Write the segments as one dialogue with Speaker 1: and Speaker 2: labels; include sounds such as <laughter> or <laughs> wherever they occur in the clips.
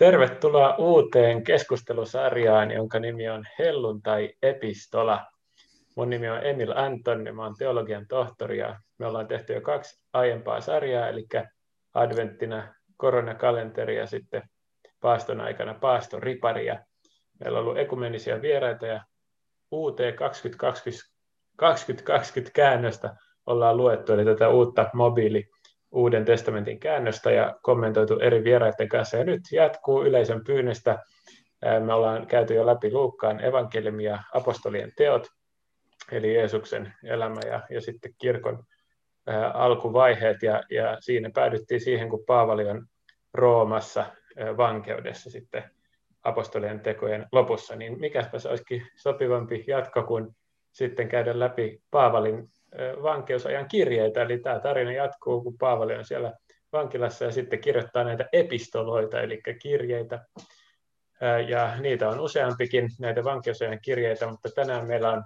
Speaker 1: Tervetuloa uuteen keskustelusarjaan, jonka nimi on Helluntai-epistola. Mun nimi on Emil Anton ja mä oon teologian tohtori ja me ollaan tehty jo kaksi aiempaa sarjaa, eli adventtina koronakalenteri ja sitten paaston aikana paaston ripari. Ja meillä on ollut ekumenisia vieraita ja UT 2020, 2020 käännöstä ollaan luettu, eli tätä uutta mobiili Uuden testamentin käännöstä ja kommentoitu eri vieraiden kanssa. Ja nyt jatkuu yleisön pyynnöstä. Me ollaan käyty jo läpi Luukkaan evankeliumi ja apostolien teot, eli Jeesuksen elämä ja, ja sitten kirkon alkuvaiheet. Ja, ja siinä päädyttiin siihen, kun Paavali on Roomassa vankeudessa sitten apostolien tekojen lopussa, niin mikäpä se olisikin sopivampi jatko kuin sitten käydä läpi Paavalin vankeusajan kirjeitä, eli tämä tarina jatkuu, kun Paavali on siellä vankilassa ja sitten kirjoittaa näitä epistoloita, eli kirjeitä, ja niitä on useampikin, näitä vankeusajan kirjeitä, mutta tänään meillä on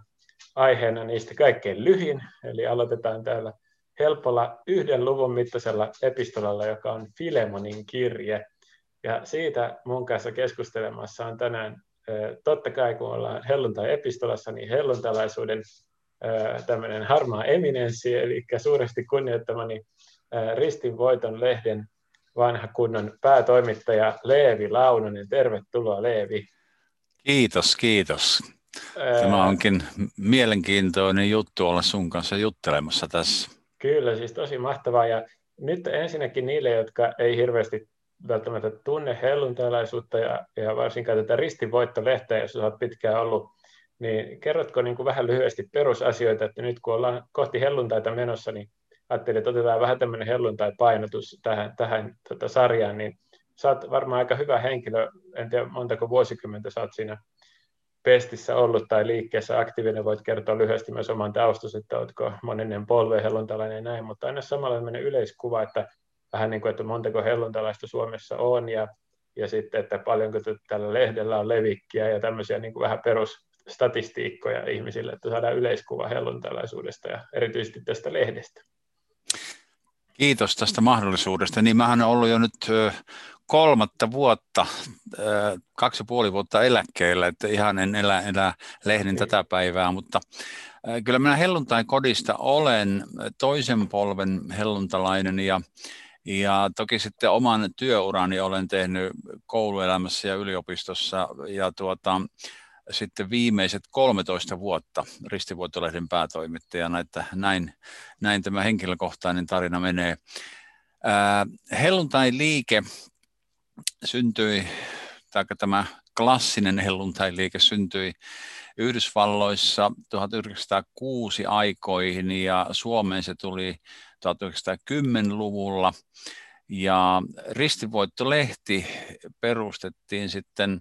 Speaker 1: aiheena niistä kaikkein lyhin, eli aloitetaan täällä helpolla yhden luvun mittaisella epistolalla, joka on Filemonin kirje, ja siitä mun kanssa keskustelemassa on tänään, totta kai kun ollaan helluntai-epistolassa, niin helluntalaisuuden tämmöinen harmaa eminenssi, eli suuresti kunnioittamani Ristin voiton lehden vanha kunnon päätoimittaja Leevi Launonen. Tervetuloa Leevi.
Speaker 2: Kiitos, kiitos. Tämä onkin mielenkiintoinen juttu olla sun kanssa juttelemassa tässä.
Speaker 1: Kyllä, siis tosi mahtavaa. Ja nyt ensinnäkin niille, jotka ei hirveästi välttämättä tunne helluntalaisuutta ja, ja varsinkaan tätä ristinvoittolehteä, jos olet pitkään ollut niin kerrotko niin kuin vähän lyhyesti perusasioita, että nyt kun ollaan kohti helluntaita menossa, niin ajattelin, että otetaan vähän tämmöinen helluntai-painotus tähän, tähän tota sarjaan, niin sä oot varmaan aika hyvä henkilö, en tiedä montako vuosikymmentä sä oot siinä pestissä ollut tai liikkeessä aktiivinen, voit kertoa lyhyesti myös oman taustus, että oletko moninen polve helluntalainen ja näin, mutta aina samalla tämmöinen yleiskuva, että vähän niin kuin, että montako helluntalaista Suomessa on ja, ja sitten, että paljonko tällä lehdellä on levikkiä ja tämmöisiä niin kuin vähän perus, statistiikkoja ihmisille, että saadaan yleiskuva helluntalaisuudesta ja erityisesti tästä lehdestä.
Speaker 2: Kiitos tästä mahdollisuudesta. Niin mähän olen ollut jo nyt kolmatta vuotta, kaksi ja puoli vuotta eläkkeellä, että ihan en elä, elä lehden tätä päivää, mutta kyllä minä helluntain kodista olen toisen polven helluntalainen ja ja toki sitten oman työurani olen tehnyt kouluelämässä ja yliopistossa ja tuota, sitten viimeiset 13 vuotta Ristivuotolehden päätoimittajana, että näin, näin tämä henkilökohtainen tarina menee. helluntai-liike syntyi, tai tämä klassinen helluntai-liike syntyi Yhdysvalloissa 1906 aikoihin ja Suomeen se tuli 1910-luvulla. Ja Ristivoittolehti perustettiin sitten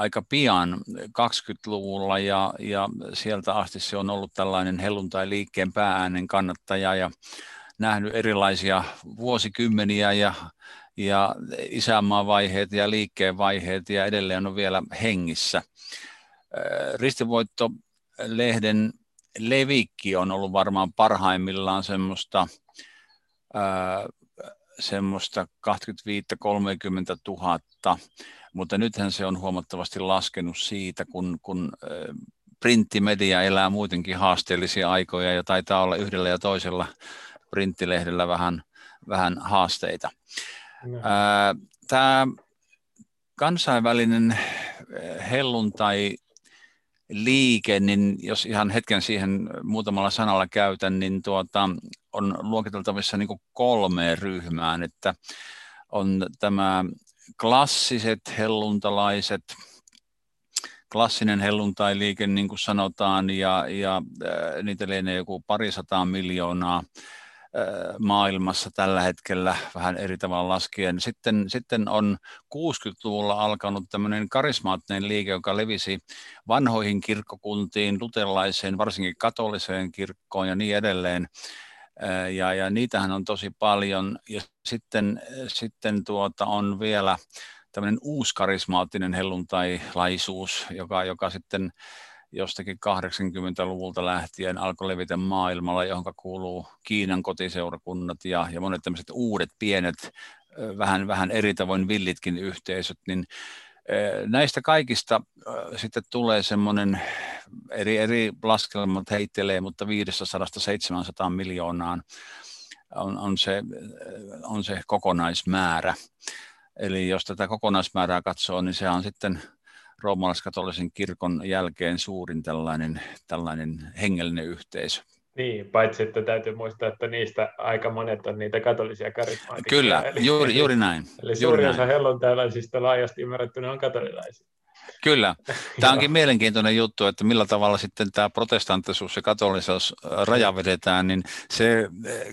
Speaker 2: aika pian 20-luvulla ja, ja sieltä asti se on ollut tällainen helluntai-liikkeen päääänen kannattaja ja nähnyt erilaisia vuosikymmeniä ja, ja isänmaan vaiheet ja liikkeen vaiheet ja edelleen on vielä hengissä. Ristivoitto-lehden levikki on ollut varmaan parhaimmillaan semmoista, ää, semmoista 25-30 000 mutta nythän se on huomattavasti laskenut siitä, kun, kun printtimedia elää muutenkin haasteellisia aikoja ja taitaa olla yhdellä ja toisella printtilehdellä vähän, vähän haasteita. No. Tämä kansainvälinen helluntai liike, niin jos ihan hetken siihen muutamalla sanalla käytän, niin tuota, on luokiteltavissa niin kolmeen ryhmään, että on tämä klassiset helluntalaiset, klassinen helluntai-liike, niin kuin sanotaan, ja, ja äh, niitä lienee joku parisataa miljoonaa äh, maailmassa tällä hetkellä vähän eri tavalla laskien. Sitten, sitten on 60-luvulla alkanut tämmöinen karismaattinen liike, joka levisi vanhoihin kirkkokuntiin, luterilaiseen, varsinkin katoliseen kirkkoon ja niin edelleen ja, ja niitähän on tosi paljon. Ja sitten, sitten tuota on vielä tämmöinen uusi karismaattinen helluntailaisuus, joka, joka sitten jostakin 80-luvulta lähtien alkoi levitä maailmalla, johon kuuluu Kiinan kotiseurakunnat ja, ja monet tämmöiset uudet pienet vähän, vähän eri tavoin villitkin yhteisöt, niin näistä kaikista sitten tulee semmoinen, eri, eri laskelmat heittelee, mutta 500-700 miljoonaan on, on, se, on se kokonaismäärä. Eli jos tätä kokonaismäärää katsoo, niin se on sitten roomalaiskatolisen kirkon jälkeen suurin tällainen, tällainen hengellinen yhteisö.
Speaker 1: Niin, paitsi että täytyy muistaa, että niistä aika monet on niitä katolisia karismaatikkoja.
Speaker 2: Kyllä, eli, juuri, juuri näin.
Speaker 1: Eli suuri osa helluntailaisista laajasti ymmärrettynä on katolilaisia.
Speaker 2: Kyllä. <laughs> Tämä onkin mielenkiintoinen juttu, että milla tavalla sitten tämä protestanttisuus ja katolisuus äh, raja vedetään, niin se,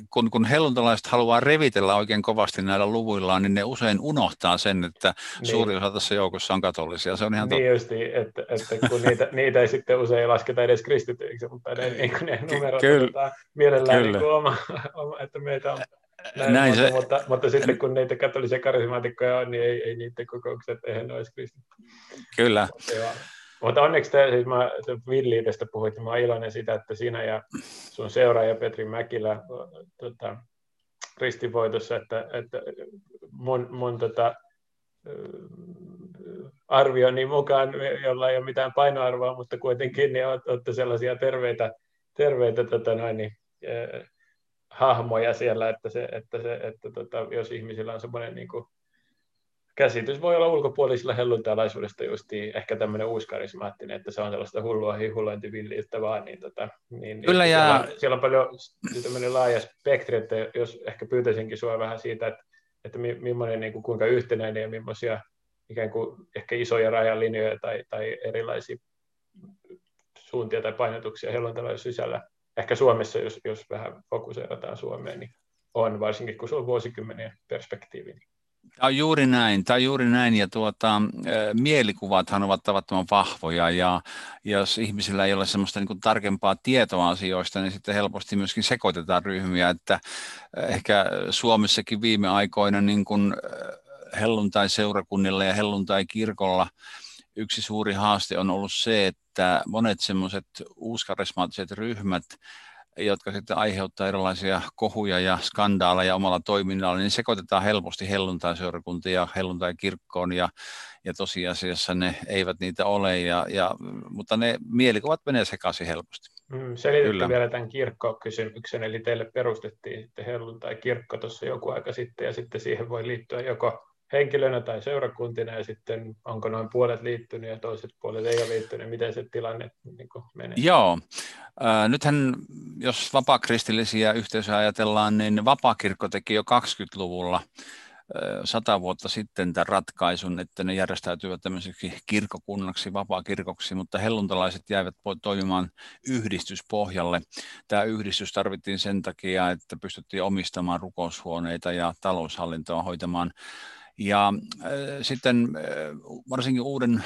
Speaker 2: kun, kun helluntalaiset haluaa revitellä oikein kovasti näillä luvuillaan, niin ne usein unohtaa sen, että niin. suuri osa tässä joukossa on katolisia. Se on ihan
Speaker 1: niin justi, että, että kun niitä, <laughs> niitä ei sitten usein lasketa edes kristityiksi, mutta ne, niin ne numerot Kyllä. mielellään Kyllä. Niin oma, oma, että meitä on näin, Näin mutta, se... mutta, mutta, sitten kun niitä katolisia karismaatikkoja on, niin ei, ei niiden kokoukset, eihän ne olisi kristitty.
Speaker 2: Kyllä.
Speaker 1: Mutta onneksi te, siis mä Villiidestä puhuit, niin mä olen iloinen sitä, että sinä ja sun seuraaja Petri Mäkilä tota, ristinvoitossa, että, että mun, mun tota, arvioni mukaan, jolla ei ole mitään painoarvoa, mutta kuitenkin niin olette sellaisia terveitä, terveitä tota noin, niin, hahmoja siellä, että, se, että, se, että tota, jos ihmisillä on semmoinen niin kuin, käsitys voi olla ulkopuolisilla helluntalaisuudesta justiin ehkä tämmöinen uuskarismaattinen, että se on sellaista hullua hihulointivilliyttä vaan, niin, tota, niin
Speaker 2: Kyllä ja...
Speaker 1: siellä, on, siellä on paljon tämmöinen laaja spektri, että jos ehkä pyytäisinkin sua vähän siitä, että, että millainen, niin kuin, kuinka yhtenäinen ja millaisia ikään kuin ehkä isoja rajalinjoja tai, tai erilaisia suuntia tai painotuksia helluntalaisuuden sisällä ehkä Suomessa, jos, jos vähän fokuseerataan Suomeen, niin on, varsinkin kun se on vuosikymmenen perspektiivi.
Speaker 2: Tämä on juuri näin, tämä on juuri näin. Ja tuota, mielikuvathan ovat tavattoman vahvoja. Ja jos ihmisillä ei ole semmoista niin tarkempaa tietoa asioista, niin sitten helposti myöskin sekoitetaan ryhmiä, että ehkä Suomessakin viime aikoina niin kuin helluntai-seurakunnilla ja helluntai-kirkolla yksi suuri haaste on ollut se, että monet semmoiset uuskarismaattiset ryhmät, jotka sitten aiheuttaa erilaisia kohuja ja skandaaleja omalla toiminnalla, niin sekoitetaan helposti helluntai-seurakuntia ja helluntai-kirkkoon, ja, ja tosiasiassa ne eivät niitä ole, ja, ja, mutta ne mielikuvat menee sekaisin helposti.
Speaker 1: Mm, selitätte vielä tämän kirkkokysymyksen, eli teille perustettiin sitten helluntai-kirkko tuossa joku aika sitten, ja sitten siihen voi liittyä joko henkilönä tai seurakuntina ja sitten onko noin puolet liittynyt ja toiset puolet ei ole liittynyt, miten se tilanne niin menee?
Speaker 2: Joo, nythän jos vapaakristillisiä yhteisöjä ajatellaan, niin vapaakirkko teki jo 20-luvulla sata vuotta sitten tämän ratkaisun, että ne järjestäytyvät tämmöiseksi kirkokunnaksi, vapaakirkoksi, mutta helluntalaiset jäivät toimimaan yhdistyspohjalle. Tämä yhdistys tarvittiin sen takia, että pystyttiin omistamaan rukoushuoneita ja taloushallintoa hoitamaan ja äh, sitten äh, varsinkin uuden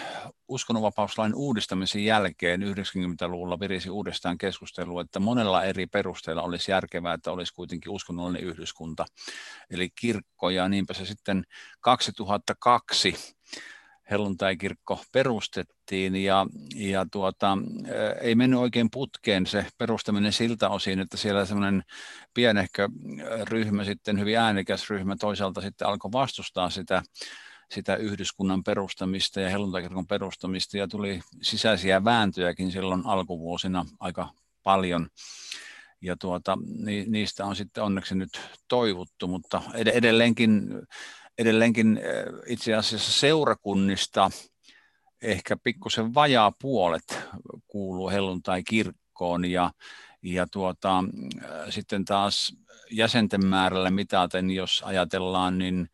Speaker 2: uskonnonvapauslain uudistamisen jälkeen 90-luvulla virisi uudestaan keskustelu, että monella eri perusteella olisi järkevää, että olisi kuitenkin uskonnollinen yhdyskunta, eli kirkko, ja niinpä se sitten 2002 helluntaikirkko perustettiin ja, ja tuota, ei mennyt oikein putkeen se perustaminen siltä osin, että siellä semmoinen pienehkö ryhmä, sitten hyvin äänekäs ryhmä toisaalta sitten alkoi vastustaa sitä, sitä yhdyskunnan perustamista ja helluntaikirkon perustamista ja tuli sisäisiä vääntöjäkin silloin alkuvuosina aika paljon. Ja tuota, niistä on sitten onneksi nyt toivuttu, mutta edelleenkin edelleenkin eh, itse asiassa seurakunnista ehkä pikkusen vajaa puolet kuuluu helluntai-kirkkoon ja, ja tuota, eh, sitten taas jäsenten määrällä mitaten, jos ajatellaan, niin,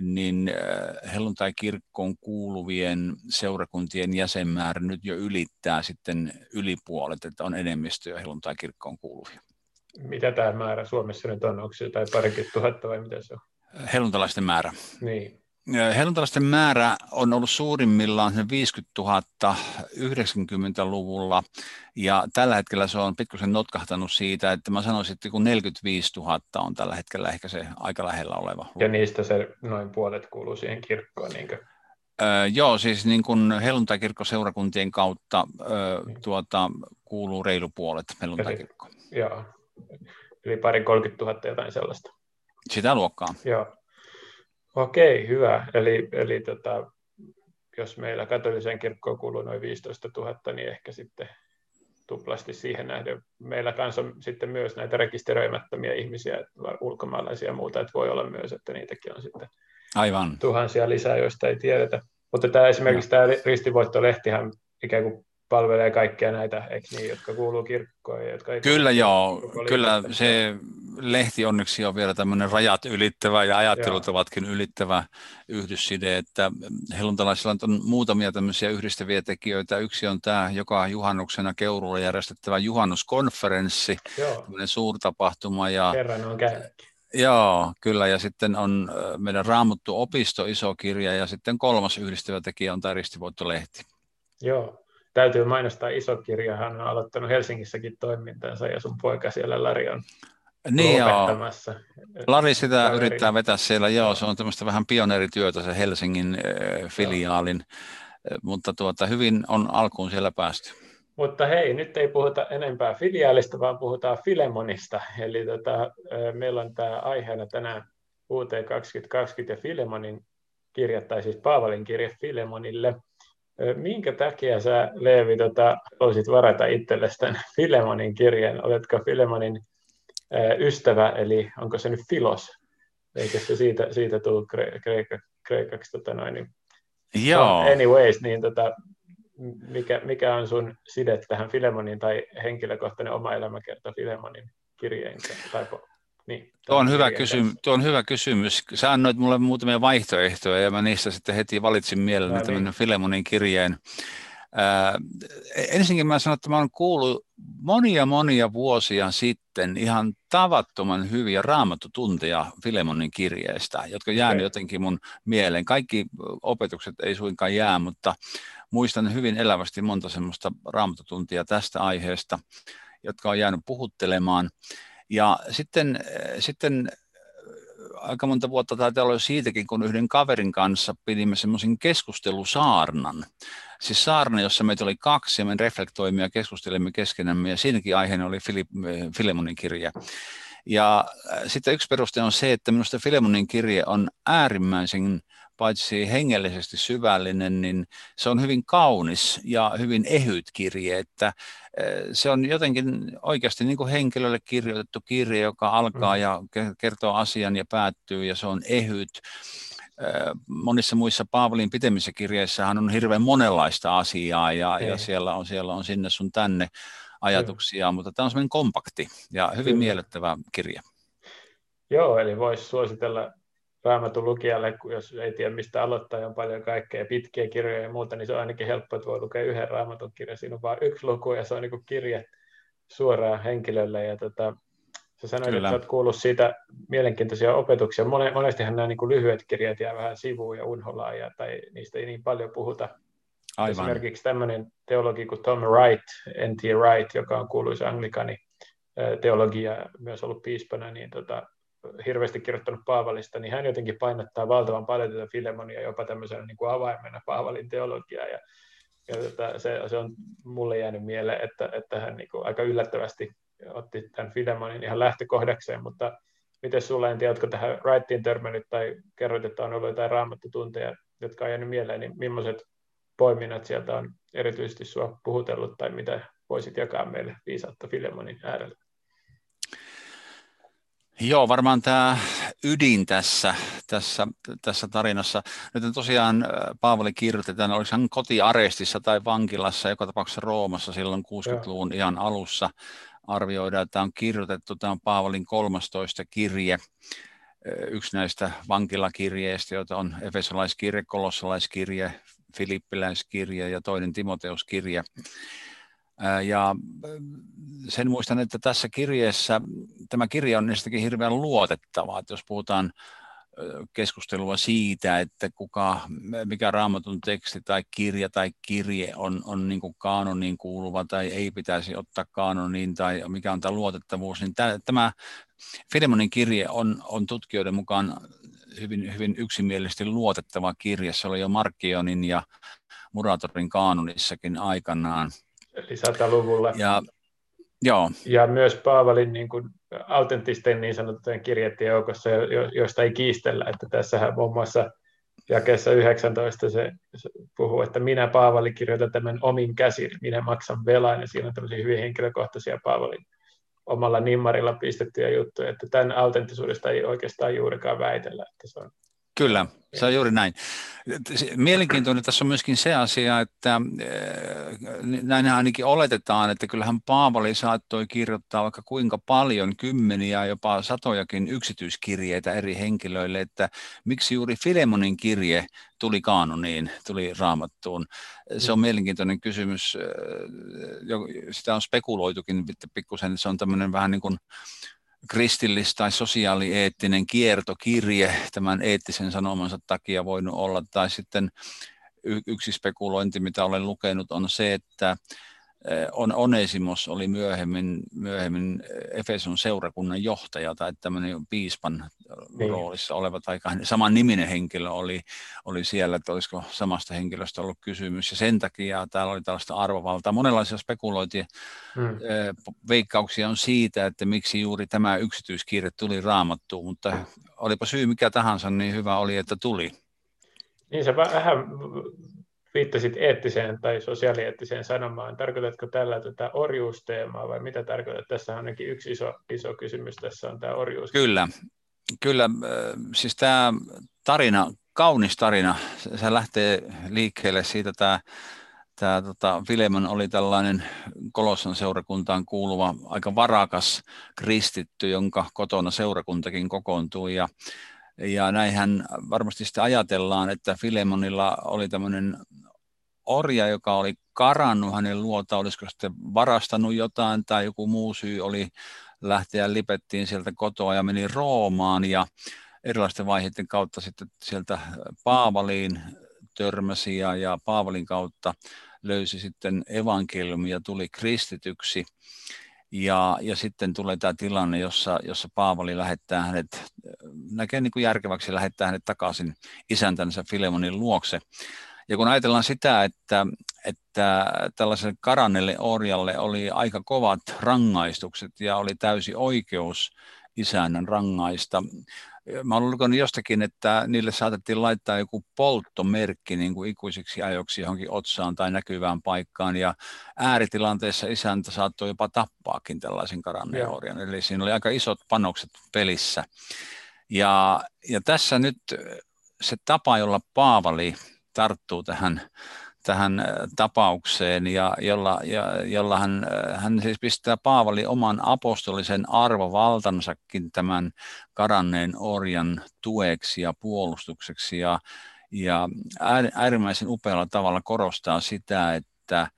Speaker 2: niin eh, helluntai-kirkkoon kuuluvien seurakuntien jäsenmäärä nyt jo ylittää sitten yli puolet, että on enemmistö jo helluntai-kirkkoon kuuluvia.
Speaker 1: Mitä tämä määrä Suomessa nyt on? Onko se jotain parikymmentä tuhatta vai mitä se on?
Speaker 2: Helluntalaisten määrä.
Speaker 1: Niin.
Speaker 2: Helluntalaisten määrä on ollut suurimmillaan 50 000 90-luvulla ja tällä hetkellä se on pikkusen notkahtanut siitä, että mä sanoisin, että kun 45 000 on tällä hetkellä ehkä se aika lähellä oleva.
Speaker 1: Ja niistä se noin puolet kuuluu siihen kirkkoon, niinkö?
Speaker 2: Öö, joo, siis niin kuin helluntaikirkkoseurakuntien kautta öö, tuota, kuuluu reilu puolet helluntaikirkkoon.
Speaker 1: Joo, yli pari 30 000 jotain sellaista.
Speaker 2: Sitä luokkaa.
Speaker 1: Joo. Okei, hyvä. Eli, eli tota, jos meillä katoliseen kirkkoon kuuluu noin 15 000, niin ehkä sitten tuplasti siihen nähden. Meillä kanssa on sitten myös näitä rekisteröimättömiä ihmisiä, ulkomaalaisia ja muuta, että voi olla myös, että niitäkin on sitten
Speaker 2: Aivan.
Speaker 1: tuhansia lisää, joista ei tiedetä. Mutta tämä esimerkiksi tämä ristivoittolehtihän ikään kuin palvelee kaikkia näitä, eikö niin, jotka kuuluu kirkkoon. Jotka ei
Speaker 2: kyllä joo, kyllä se lehti onneksi on vielä tämmöinen rajat ylittävä ja ajattelut joo. ovatkin ylittävä yhdysside, että helluntalaisilla on muutamia tämmöisiä yhdistäviä tekijöitä. Yksi on tämä joka juhannuksena Keurulla järjestettävä juhannuskonferenssi, tämmöinen suurtapahtuma. Ja,
Speaker 1: Kerran on käynytkin.
Speaker 2: Joo, kyllä. Ja sitten on meidän Raamuttu opisto, iso kirja, ja sitten kolmas yhdistävä tekijä on tämä ristivoittolehti.
Speaker 1: Joo, täytyy mainostaa iso kirja. Hän on aloittanut Helsingissäkin toimintansa ja sun poika siellä Lari on niin joo.
Speaker 2: Lari sitä Kaveri. yrittää vetää siellä, joo, se on tämmöistä vähän pioneerityötä se Helsingin äh, filiaalin, joo. mutta tuota, hyvin on alkuun siellä päästy.
Speaker 1: Mutta hei, nyt ei puhuta enempää filiaalista, vaan puhutaan Filemonista. Eli tota, meillä on tämä aiheena tänään UT 2020 ja Filemonin kirja, tai siis Paavalin kirja Filemonille. Minkä takia sä, Leevi, tota, olisit varata itsellesi tämän Filemonin kirjan? Oletko Filemonin ystävä, eli onko se nyt Filos? Eikö se siitä, siitä tullut kreika, kreikaksi? Tota noin, niin.
Speaker 2: Joo.
Speaker 1: Anyways, niin tota, mikä, mikä on sun side tähän Filemonin tai henkilökohtainen oma elämäkerta Filemonin kirjeen tai
Speaker 2: niin, tuo, on hyvä kysymys, tuo on hyvä kysymys. Sä annoit mulle muutamia vaihtoehtoja ja mä niistä sitten heti valitsin mielelläni no, niin. Filemonin kirjeen. Äh, ensinnäkin mä sanon, että mä olen kuullut monia monia vuosia sitten ihan tavattoman hyviä raamattutunteja Filemonin kirjeestä, jotka jäänyt jotenkin mun mieleen. Kaikki opetukset ei suinkaan jää, mutta muistan hyvin elävästi monta semmoista raamattutuntia tästä aiheesta, jotka on jäänyt puhuttelemaan. Ja sitten, sitten aika monta vuotta taitaa olla jo siitäkin, kun yhden kaverin kanssa pidimme semmoisen keskustelusaarnan. Siis saarna, jossa meitä oli kaksi ja me reflektoimme ja keskustelimme keskenämme ja siinäkin aiheena oli Filip, Filemonin kirja. Ja sitten yksi peruste on se, että minusta Filemonin kirje on äärimmäisen paitsi hengellisesti syvällinen, niin se on hyvin kaunis ja hyvin ehyt kirje, että se on jotenkin oikeasti niin kuin henkilölle kirjoitettu kirje, joka alkaa mm. ja kertoo asian ja päättyy ja se on ehyt. Monissa muissa Paavalin pitemmissä kirjeissähän on hirveän monenlaista asiaa ja, ja siellä, on, siellä on sinne sun tänne ajatuksia, mm. mutta tämä on semmoinen kompakti ja hyvin mm. miellyttävä kirja.
Speaker 1: Joo, eli voisi suositella raamatun lukijalle, jos ei tiedä mistä aloittaa ja on paljon kaikkea pitkiä kirjoja ja muuta, niin se on ainakin helppo, että voi lukea yhden raamatun kirjan. Siinä on vain yksi luku ja se on niin kirje suoraan henkilölle. Ja tota, sä sanoit, Kyllä. että sä oot kuullut siitä mielenkiintoisia opetuksia. Monestihan nämä niin kuin lyhyet kirjat jää vähän sivuun ja unholaan, ja, tai niistä ei niin paljon puhuta. Aivan. Esimerkiksi tämmöinen teologi kuin Tom Wright, N.T. Wright, joka on kuuluisa anglikani teologia, myös ollut piispana, niin tota, hirveästi kirjoittanut Paavalista, niin hän jotenkin painottaa valtavan paljon tätä Filemonia jopa tämmöisenä niin kuin avaimena Paavalin teologiaa. Ja, ja tätä, se, se, on mulle jäänyt mieleen, että, että hän niin kuin aika yllättävästi otti tämän Filemonin ihan lähtökohdakseen, mutta miten sulla, en tiedä, oletko tähän Wrightiin törmännyt tai kerroit, että on ollut jotain raamattutunteja, jotka on jäänyt mieleen, niin millaiset poiminnat sieltä on erityisesti sua puhutellut tai mitä voisit jakaa meille viisautta Filemonin äärellä?
Speaker 2: Joo, varmaan tämä ydin tässä, tässä, tässä tarinassa. Nyt tosiaan äh, Paavali kirjoitetaan, oliko hän kotiarestissa tai vankilassa, joka tapauksessa Roomassa silloin 60-luvun Joo. ihan alussa arvioidaan, että tämä on kirjoitettu, tämä on Paavalin 13 kirje, yksi näistä vankilakirjeistä, joita on Efesolaiskirje, Kolossalaiskirje, Filippiläiskirje ja toinen Timoteuskirje. Ja sen muistan, että tässä kirjeessä, tämä kirja on niistäkin hirveän luotettava, että jos puhutaan keskustelua siitä, että kuka, mikä raamatun teksti tai kirja tai kirje on, on niin kuin kaanoniin kuuluva tai ei pitäisi ottaa kaanoniin tai mikä on tämä luotettavuus, niin tämä Filemonin kirje on, on tutkijoiden mukaan hyvin, hyvin yksimielisesti luotettava kirja. Se oli jo Markkionin ja Muratorin kaanonissakin aikanaan.
Speaker 1: Eli 100-luvulla.
Speaker 2: Ja, joo.
Speaker 1: ja myös Paavalin niin kuin, autenttisten niin sanottujen kirjeiden joukossa, joista ei kiistellä, että tässähän muun muassa jakeessa 19 se, se puhuu, että minä Paavali kirjoitan tämän omin käsin, minä maksan velan, ja siinä on tämmöisiä hyvin henkilökohtaisia Paavalin omalla nimmarilla pistettyjä juttuja, että tämän autenttisuudesta ei oikeastaan juurikaan väitellä, että se on
Speaker 2: Kyllä, se on juuri näin. Mielenkiintoinen tässä on myöskin se asia, että eh, näin ainakin oletetaan, että kyllähän Paavali saattoi kirjoittaa vaikka kuinka paljon, kymmeniä, jopa satojakin yksityiskirjeitä eri henkilöille, että miksi juuri Filemonin kirje tuli kaanoniin, tuli raamattuun. Se on mielenkiintoinen kysymys. Eh, sitä on spekuloitukin pikkusen, se on tämmöinen vähän niin kuin kristillis- tai sosiaalieettinen kiertokirje tämän eettisen sanomansa takia voinut olla, tai sitten yksi spekulointi, mitä olen lukenut, on se, että eh, on Onesimos oli myöhemmin, myöhemmin Efeson seurakunnan johtaja tai tämmöinen piispan niin. roolissa oleva tai saman niminen henkilö oli, oli siellä, että olisiko samasta henkilöstä ollut kysymys ja sen takia täällä oli tällaista arvovaltaa. Monenlaisia spekulointia, hmm. veikkauksia on siitä, että miksi juuri tämä yksityiskirje tuli raamattuun, mutta olipa syy mikä tahansa, niin hyvä oli, että tuli.
Speaker 1: Niin se vähän viittasit eettiseen tai sosiaalieettiseen sanomaan. Tarkoitatko tällä tätä orjuusteemaa vai mitä tarkoitat? Tässä on ainakin yksi iso, iso kysymys, tässä on tämä orjuus.
Speaker 2: Kyllä, kyllä. Siis tämä tarina, kaunis tarina, se lähtee liikkeelle siitä tämä tämä tota, Filemon oli tällainen Kolossan seurakuntaan kuuluva aika varakas kristitty, jonka kotona seurakuntakin kokoontui ja ja näinhän varmasti sitten ajatellaan, että Filemonilla oli tämmöinen orja, joka oli karannut hänen luota, olisiko sitten varastanut jotain tai joku muu syy oli lähteä lipettiin sieltä kotoa ja meni Roomaan ja erilaisten vaiheiden kautta sitten sieltä Paavaliin törmäsi ja, ja Paavalin kautta löysi sitten evankeliumi ja tuli kristityksi. Ja, ja sitten tulee tämä tilanne, jossa, jossa Paavali lähettää hänet, näkee niin kuin järkeväksi lähettää hänet takaisin isäntänsä Filemonin luokse. Ja kun ajatellaan sitä, että, että tällaiselle karannelle orjalle oli aika kovat rangaistukset ja oli täysi oikeus isännän rangaista. Mä olen lukenut jostakin, että niille saatettiin laittaa joku polttomerkki niin kuin ikuisiksi ajoksi johonkin otsaan tai näkyvään paikkaan, ja ääritilanteessa isäntä saattoi jopa tappaakin tällaisen karanneen orjan. Eli siinä oli aika isot panokset pelissä. Ja, ja tässä nyt se tapa, jolla Paavali tarttuu tähän, tähän äh, tapaukseen, ja jolla, ja, jolla hän, äh, hän siis pistää Paavali oman apostolisen arvovaltansakin tämän karanneen orjan tueksi ja puolustukseksi, ja, ja äärimmäisen upealla tavalla korostaa sitä, että äh,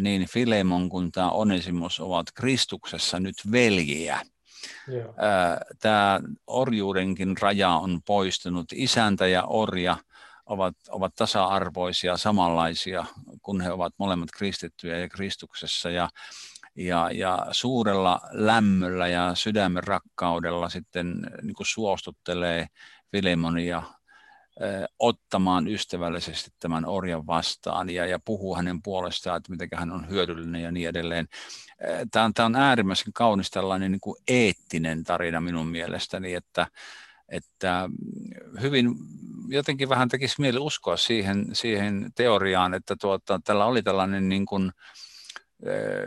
Speaker 2: niin Filemon kuin tämä Onesimus ovat Kristuksessa nyt veljiä. Tämä orjuudenkin raja on poistunut. Isäntä ja orja – ovat, ovat tasa-arvoisia, samanlaisia, kun he ovat molemmat kristittyjä ja Kristuksessa. Ja, ja, ja suurella lämmöllä ja sydämen rakkaudella sitten niin kuin suostuttelee Filemonia ottamaan ystävällisesti tämän orjan vastaan ja, ja puhuu hänen puolestaan, että miten hän on hyödyllinen ja niin edelleen. Tämä on, tämä on äärimmäisen kaunis tällainen niin kuin eettinen tarina minun mielestäni, että, että hyvin jotenkin vähän tekisi mieli uskoa siihen, siihen teoriaan, että tuota, tällä oli tällainen niin kuin,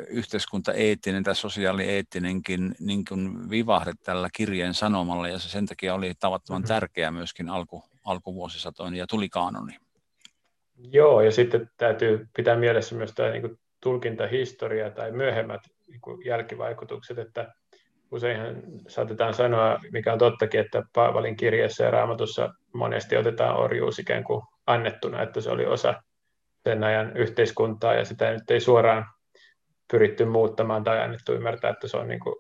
Speaker 2: yhteiskuntaeettinen tai sosiaalieettinenkin niin kuin vivahde tällä kirjeen sanomalla, ja se sen takia oli tavattoman mm-hmm. tärkeä myöskin alku, alkuvuosisatoin, ja tuli kaanoni.
Speaker 1: Joo, ja sitten täytyy pitää mielessä myös tämä niin kuin tulkintahistoria tai myöhemmät niin kuin jälkivaikutukset, että useinhan saatetaan sanoa, mikä on tottakin, että Paavalin kirjassa ja raamatussa monesti otetaan orjuus ikään kuin annettuna, että se oli osa sen ajan yhteiskuntaa ja sitä nyt ei suoraan pyritty muuttamaan tai annettu ymmärtää, että se on niin kuin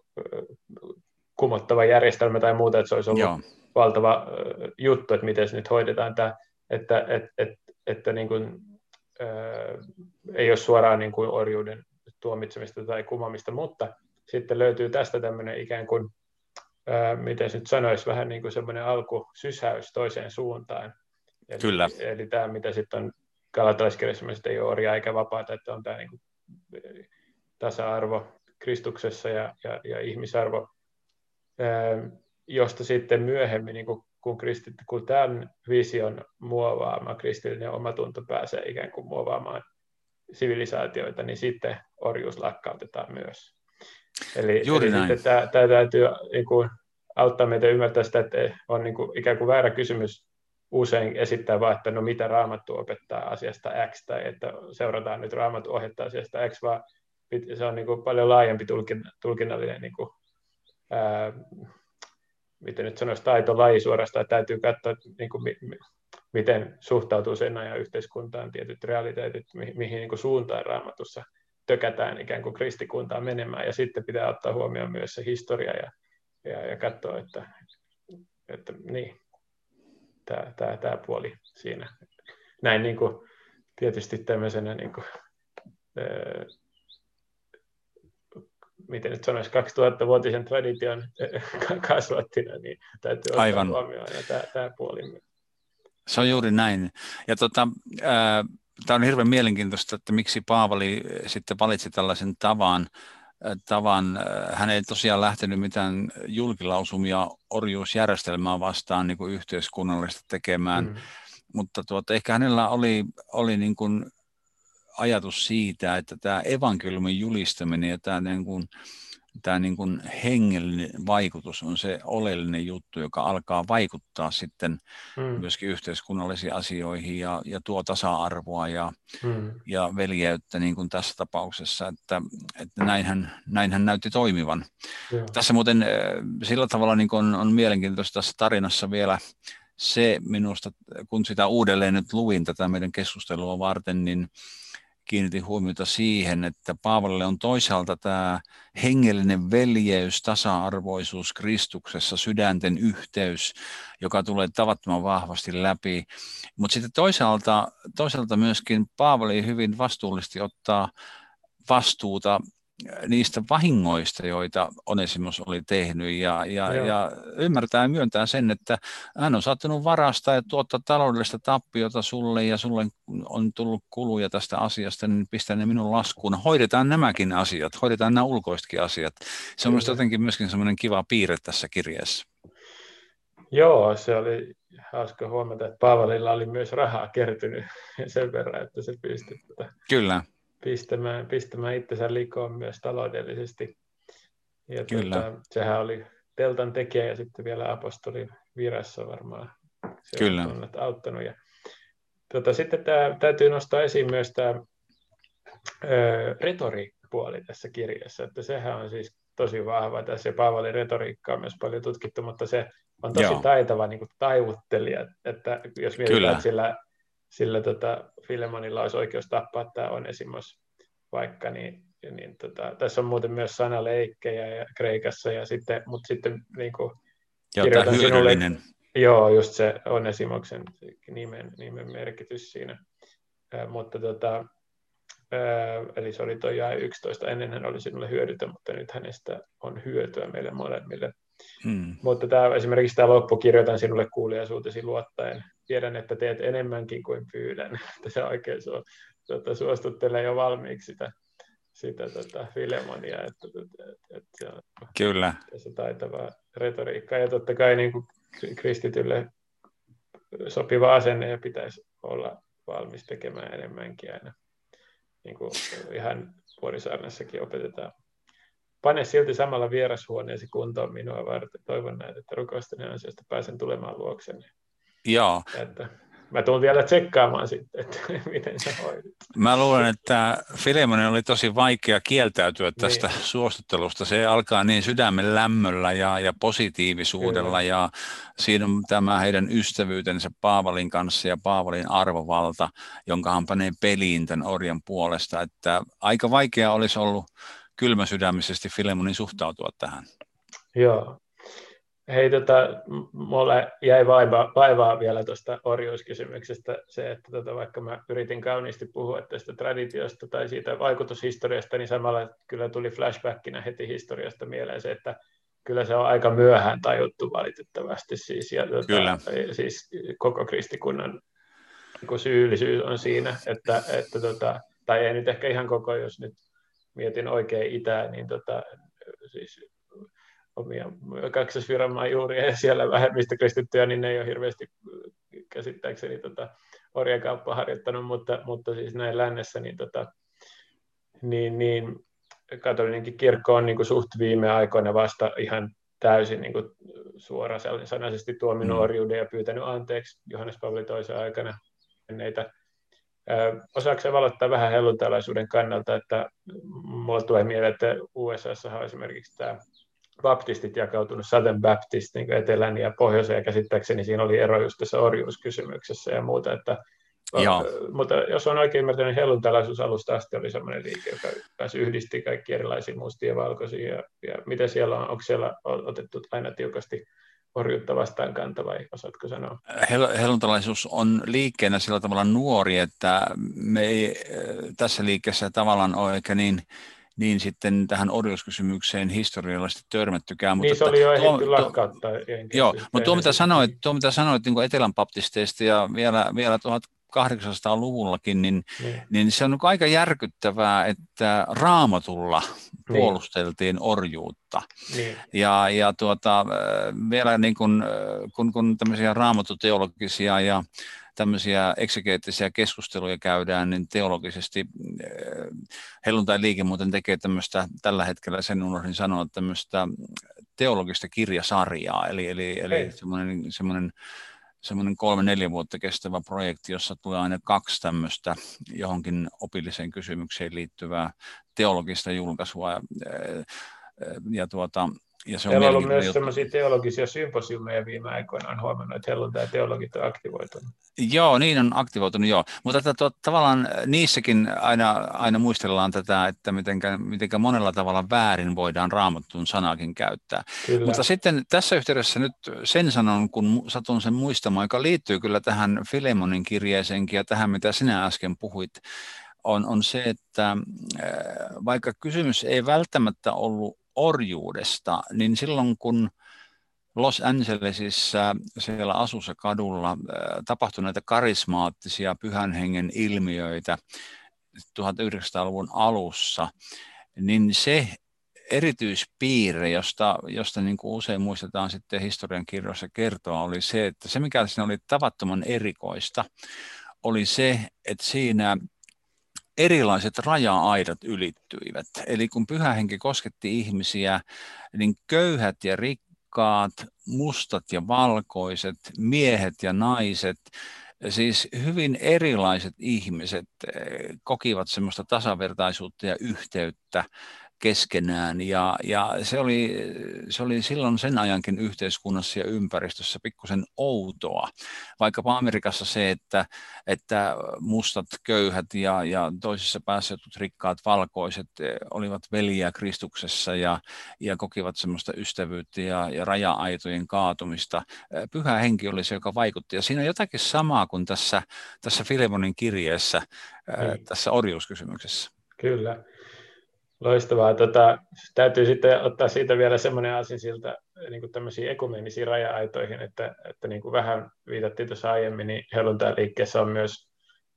Speaker 1: kumottava järjestelmä tai muuta, että se olisi ollut Joo. valtava juttu, että miten se nyt hoidetaan tämä, että, että, että, että niin kuin, ei ole suoraan niin kuin orjuuden tuomitsemista tai kumamista, mutta sitten löytyy tästä tämmöinen ikään kuin, ää, miten nyt sanoisi, vähän niin kuin semmoinen alkusysäys toiseen suuntaan. Eli,
Speaker 2: Kyllä.
Speaker 1: Eli tämä, mitä sitten on kalatalaiskirjassa, ei ole orjaa eikä vapaata, että on tämä niin kuin tasa-arvo Kristuksessa ja, ja, ja ihmisarvo josta sitten myöhemmin, niin kun, kun, kristit, kun tämän vision muovaama kristillinen omatunto pääsee ikään kuin muovaamaan sivilisaatioita, niin sitten orjuus lakkautetaan myös. Eli, Juuri eli näin. tämä, tämä täytyy niin kuin, auttaa meitä ymmärtää sitä, että on niin kuin, ikään kuin väärä kysymys usein esittää vaan, että no mitä raamattu opettaa asiasta X, tai että seurataan nyt raamattu ohjetta asiasta X, vaan se on niin kuin paljon laajempi tulkin, tulkinnallinen niin kuin, ää, miten nyt sanoisi, taitolaji suorastaan, että täytyy katsoa, niin kuin, miten suhtautuu sen ajan yhteiskuntaan tietyt realiteetit, mihin, mihin niin kuin suuntaan raamatussa tökätään ikään kuin kristikuntaan menemään, ja sitten pitää ottaa huomioon myös se historia ja, ja, ja katsoa, että, että niin, tämä, tämä, tämä puoli siinä. Näin niin kuin, tietysti tämmöisenä niin kuin, ää, miten nyt sanoisi, 2000-vuotisen tradition kasvattina, niin täytyy ottaa Aivan. huomioon ja tämä, tämä puoli.
Speaker 2: Se on juuri näin. Ja tota, ää, tämä on hirveän mielenkiintoista, että miksi Paavali sitten valitsi tällaisen tavan, tavan. Hän ei tosiaan lähtenyt mitään julkilausumia orjuusjärjestelmää vastaan niin kuin yhteiskunnallista tekemään, mm. mutta tuota, ehkä hänellä oli, oli niin kuin ajatus siitä, että tämä evankeliumin julistaminen ja tämä, niin kuin, tämä niin kuin hengellinen vaikutus on se oleellinen juttu, joka alkaa vaikuttaa sitten mm. myöskin yhteiskunnallisiin asioihin ja, ja tuo tasa-arvoa ja, mm. ja veljeyttä niin kuin tässä tapauksessa, että, että näinhän, näinhän näytti toimivan. Ja. Tässä muuten äh, sillä tavalla niin kuin on, on mielenkiintoista tässä tarinassa vielä se minusta, kun sitä uudelleen nyt luin tätä meidän keskustelua varten, niin kiinnitin huomiota siihen, että Paavalille on toisaalta tämä hengellinen veljeys, tasa-arvoisuus Kristuksessa, sydänten yhteys, joka tulee tavattoman vahvasti läpi. Mutta sitten toisaalta, toisaalta myöskin Paavali hyvin vastuullisesti ottaa vastuuta niistä vahingoista, joita Onesimus oli tehnyt ja, ja, ja ymmärtää ja myöntää sen, että hän on saattanut varastaa ja tuottaa taloudellista tappiota sulle ja sulle on tullut kuluja tästä asiasta, niin pistä ne minun laskuun. Hoidetaan nämäkin asiat, hoidetaan nämä ulkoisetkin asiat. Se on mielestäni jotenkin myöskin semmoinen kiva piirre tässä kirjassa.
Speaker 1: Joo, se oli hauska huomata, että Paavalilla oli myös rahaa kertynyt <laughs> sen verran, että se pystyi tätä
Speaker 2: Kyllä
Speaker 1: pistämään, pistämään itsensä likoon myös taloudellisesti. Ja Kyllä. Tuota, sehän oli teltan tekijä ja sitten vielä apostolin virassa varmaan se Kyllä. on auttanut. Ja, tuota, sitten tämä, täytyy nostaa esiin myös tämä retoriikkapuoli tässä kirjassa, että sehän on siis tosi vahva tässä, ja Paavalin retoriikka on myös paljon tutkittu, mutta se on tosi Joo. taitava niin kuin taivuttelija, että jos mietitään, Kyllä. että sillä sillä tota, Filemonilla olisi oikeus tappaa tämä Onesimus vaikka, niin, niin tota, tässä on muuten myös sanaleikkejä ja Kreikassa, ja sitten, mutta sitten niin kuin,
Speaker 2: ja kirjoitan sinulle,
Speaker 1: joo, just se Onesimoksen nimen, nimen merkitys siinä, äh, mutta tota, äh, eli se oli tuo jae 11, ennen hän oli sinulle hyödytön, mutta nyt hänestä on hyötyä meille molemmille. Hmm. Mutta tämä, esimerkiksi tämä loppu, kirjoitan sinulle kuuliaisuutesi luottaen, tiedän, että teet enemmänkin kuin pyydän. <laughs> Että se oikein su, tuota, suostuttelee jo valmiiksi sitä, sitä tota, Filemonia, että, että, että se on
Speaker 2: Kyllä.
Speaker 1: se taitava retoriikka. Ja totta kai niin kuin kristitylle sopiva asenne ja pitäisi olla valmis tekemään enemmänkin aina. Niin kuin ihan Puolisaarnassakin opetetaan. Pane silti samalla vierashuoneesi kuntoon minua varten. Toivon näin, että rukoistani ansiosta pääsen tulemaan luokseni.
Speaker 2: Joo.
Speaker 1: Että mä tulen vielä tsekkaamaan sitten, että <laughs> miten se hoidit.
Speaker 2: Mä luulen, että Filemonen oli tosi vaikea kieltäytyä tästä niin. suostuttelusta. Se alkaa niin sydämen lämmöllä ja, ja positiivisuudella Kyllä. ja siinä on tämä heidän ystävyytensä Paavalin kanssa ja Paavalin arvovalta, jonka hän panee peliin tämän orjan puolesta. Että aika vaikea olisi ollut kylmäsydämisesti Filemonin suhtautua tähän.
Speaker 1: Joo, Hei, tota, mulle jäi vaiva, vaivaa vielä tuosta orjuuskysymyksestä se, että tota, vaikka mä yritin kauniisti puhua tästä traditiosta tai siitä vaikutushistoriasta, niin samalla kyllä tuli flashbackina heti historiasta mieleen se, että kyllä se on aika myöhään tajuttu valitettavasti siis, ja tota, kyllä. siis koko kristikunnan niin syyllisyys on siinä, että, että tota, tai ei nyt ehkä ihan koko, jos nyt mietin oikein itää, niin tota, siis omia kaksosfirmaa juuri ja siellä vähemmistökristittyjä, niin ne ei ole hirveästi käsittääkseni tota, orjakauppaa harjoittanut, mutta, mutta siis näin lännessä, niin, tota, niin, niin katolinenkin kirkko on niin kuin suht viime aikoina vasta ihan täysin niin kuin suora sanaisesti tuominut mm. orjuuden ja pyytänyt anteeksi Johannes Pavli toisen aikana menneitä. Osaako valottaa vähän helluntalaisuuden kannalta, että mulla tulee mieleen, että USA on esimerkiksi tämä baptistit jakautunut Southern Baptist niin etelän ja pohjoisen, ja käsittääkseni siinä oli ero just tässä orjuuskysymyksessä ja muuta, että Joo. Mutta jos on oikein ymmärtänyt, niin helluntalaisuus alusta asti oli sellainen liike, joka pääsi yhdisti kaikki erilaisia mustia ja valkoisia. Ja, ja miten siellä on, onko siellä otettu aina tiukasti orjuutta vastaan kanta vai osaatko sanoa?
Speaker 2: Helluntalaisuus on liikkeenä sillä tavalla nuori, että me ei tässä liikkeessä tavallaan ole ehkä niin niin sitten tähän orjuuskysymykseen historiallisesti törmättykään.
Speaker 1: Mutta niin se oli jo ehditty lakkauttaa.
Speaker 2: Joo, mutta tuo mitä sanoit, tuo, mitä sanoit niin etelän baptisteista ja vielä, vielä 1800-luvullakin, niin, niin. niin se on aika järkyttävää, että raamatulla niin. puolusteltiin orjuutta. Niin. Ja, ja tuota, vielä niin kun, kun, kun tämmöisiä raamatuteologisia ja tämmöisiä eksegeettisiä keskusteluja käydään, niin teologisesti helluntai liike muuten tekee tämmöistä, tällä hetkellä sen unohdin sanoa, tämmöistä teologista kirjasarjaa, eli, eli, eli semmoinen, semmoinen semmoinen kolme-neljä vuotta kestävä projekti, jossa tulee aina kaksi tämmöistä johonkin opilliseen kysymykseen liittyvää teologista julkaisua. Ja, ja tuota,
Speaker 1: ja se on Meillä on ollut myös sellaisia teologisia symposiumeja viime aikoina, on huomannut, että helluntai teologit on aktivoitunut.
Speaker 2: Joo, niin on aktivoitunut, joo. Mutta että to, tavallaan niissäkin aina, aina muistellaan tätä, että mitenkä, mitenkä monella tavalla väärin voidaan raamattun sanakin käyttää. Kyllä. Mutta sitten tässä yhteydessä nyt sen sanon, kun satun sen muistamaan, joka liittyy kyllä tähän Filemonin kirjeeseenkin ja tähän, mitä sinä äsken puhuit, on, on se, että äh, vaikka kysymys ei välttämättä ollut orjuudesta, niin silloin kun Los Angelesissa siellä asussa kadulla äh, tapahtui näitä karismaattisia pyhän hengen ilmiöitä 1900-luvun alussa, niin se erityispiirre, josta, josta niin kuin usein muistetaan sitten historian kirjoissa kertoa, oli se, että se mikä siinä oli tavattoman erikoista, oli se, että siinä erilaiset raja-aidat ylittyivät. Eli kun pyhä henki kosketti ihmisiä, niin köyhät ja rikkaat, mustat ja valkoiset, miehet ja naiset, siis hyvin erilaiset ihmiset eh, kokivat semmoista tasavertaisuutta ja yhteyttä keskenään. Ja, ja se, oli, se oli silloin sen ajankin yhteiskunnassa ja ympäristössä pikkusen outoa. Vaikkapa Amerikassa se, että, että mustat köyhät ja, ja toisessa päässä jotkut rikkaat valkoiset eh, olivat veljiä Kristuksessa ja, ja kokivat semmoista ystävyyttä ja, ja raja-aitojen kaatumista. Eh, pyhä henki oli se, joka vaikutti. Ja siinä on jotakin samaa kuin tässä, tässä Filemonin kirjeessä, niin. tässä orjuuskysymyksessä.
Speaker 1: Kyllä. Loistavaa. Tota, täytyy sitten ottaa siitä vielä semmoinen asia siltä niin kuin tämmöisiin ekumenisiin raja-aitoihin, että, että niin kuin vähän viitattiin tuossa aiemmin, niin liikkeessä on myös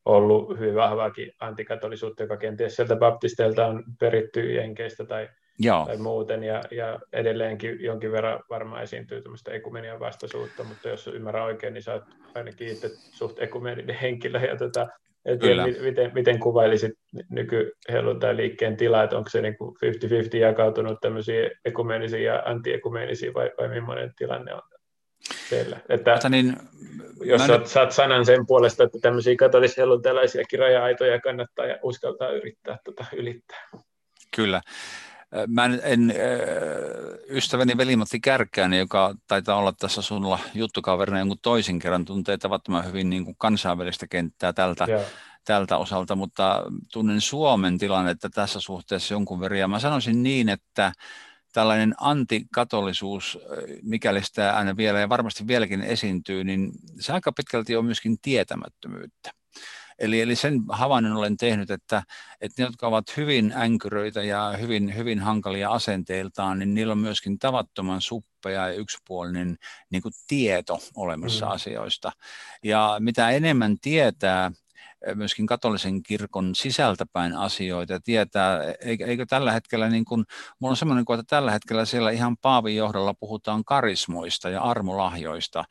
Speaker 1: ollut hyvin vahvaakin antikatolisuutta, joka kenties sieltä baptisteilta on peritty jenkeistä tai, Joo. tai muuten, ja, ja edelleenkin jonkin verran varmaan esiintyy tämmöistä ekumenian vastaisuutta, mutta jos ymmärrän oikein, niin sä oot ainakin itse suht ekumeninen henkilö, ja tota, en tiedä, miten, miten kuvailisit nyky liikkeen tilaa, että onko se niin 50-50 jakautunut tämmöisiin ekumenisiin ja antiekumenisiin vai, vai millainen tilanne on teillä? Että Ota niin, jos saat, nyt... saat sanan sen puolesta, että tämmöisiä katolis-helluntalaisiakin raja-aitoja kannattaa ja uskaltaa yrittää tota, ylittää.
Speaker 2: Kyllä. Mä en, en ystäväni Veli-Matti Kärkkäinen, joka taitaa olla tässä sulla juttukaverina jonkun toisin kerran, tuntee tavattoman hyvin niin kuin kansainvälistä kenttää tältä, tältä osalta, mutta tunnen Suomen tilannetta tässä suhteessa jonkun verran. Ja mä sanoisin niin, että tällainen antikatolisuus, mikäli sitä aina vielä ja varmasti vieläkin esiintyy, niin se aika pitkälti on myöskin tietämättömyyttä. Eli, eli sen havainnon olen tehnyt, että, että ne, jotka ovat hyvin änkyröitä ja hyvin, hyvin hankalia asenteiltaan, niin niillä on myöskin tavattoman suppea ja yksipuolinen niin kuin tieto olemassa mm. asioista. Ja mitä enemmän tietää, myöskin katolisen kirkon sisältäpäin asioita tietää, eikö, tällä hetkellä, niin kuin, mulla on semmoinen että tällä hetkellä siellä ihan Paavin johdolla puhutaan karismoista ja armolahjoista.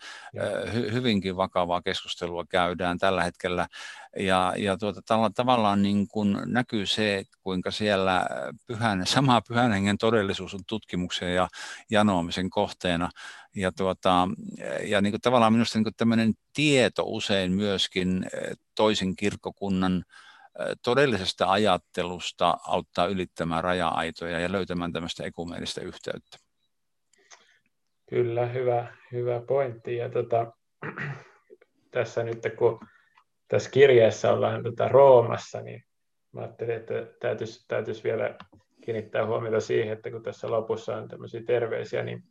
Speaker 2: Hy, hyvinkin vakavaa keskustelua käydään tällä hetkellä ja, ja tuota, tavallaan niin kuin näkyy se, kuinka siellä pyhän, <laughs> sama pyhän hengen todellisuus on tutkimuksen ja janoamisen kohteena. Ja, tuota, ja niin kuin tavallaan minusta niin kuin tämmöinen tieto usein myöskin eh, toisen kirkkokunnan eh, todellisesta ajattelusta auttaa ylittämään raja-aitoja ja löytämään tämmöistä ekumeellistä yhteyttä.
Speaker 1: Kyllä, hyvä, hyvä pointti. Ja tota, <clears throat> tässä nyt kun tässä kirjeessä ollaan tota Roomassa, niin mä ajattelin, että täytyisi, täytyisi vielä kiinnittää huomiota siihen, että kun tässä lopussa on tämmöisiä terveisiä, niin,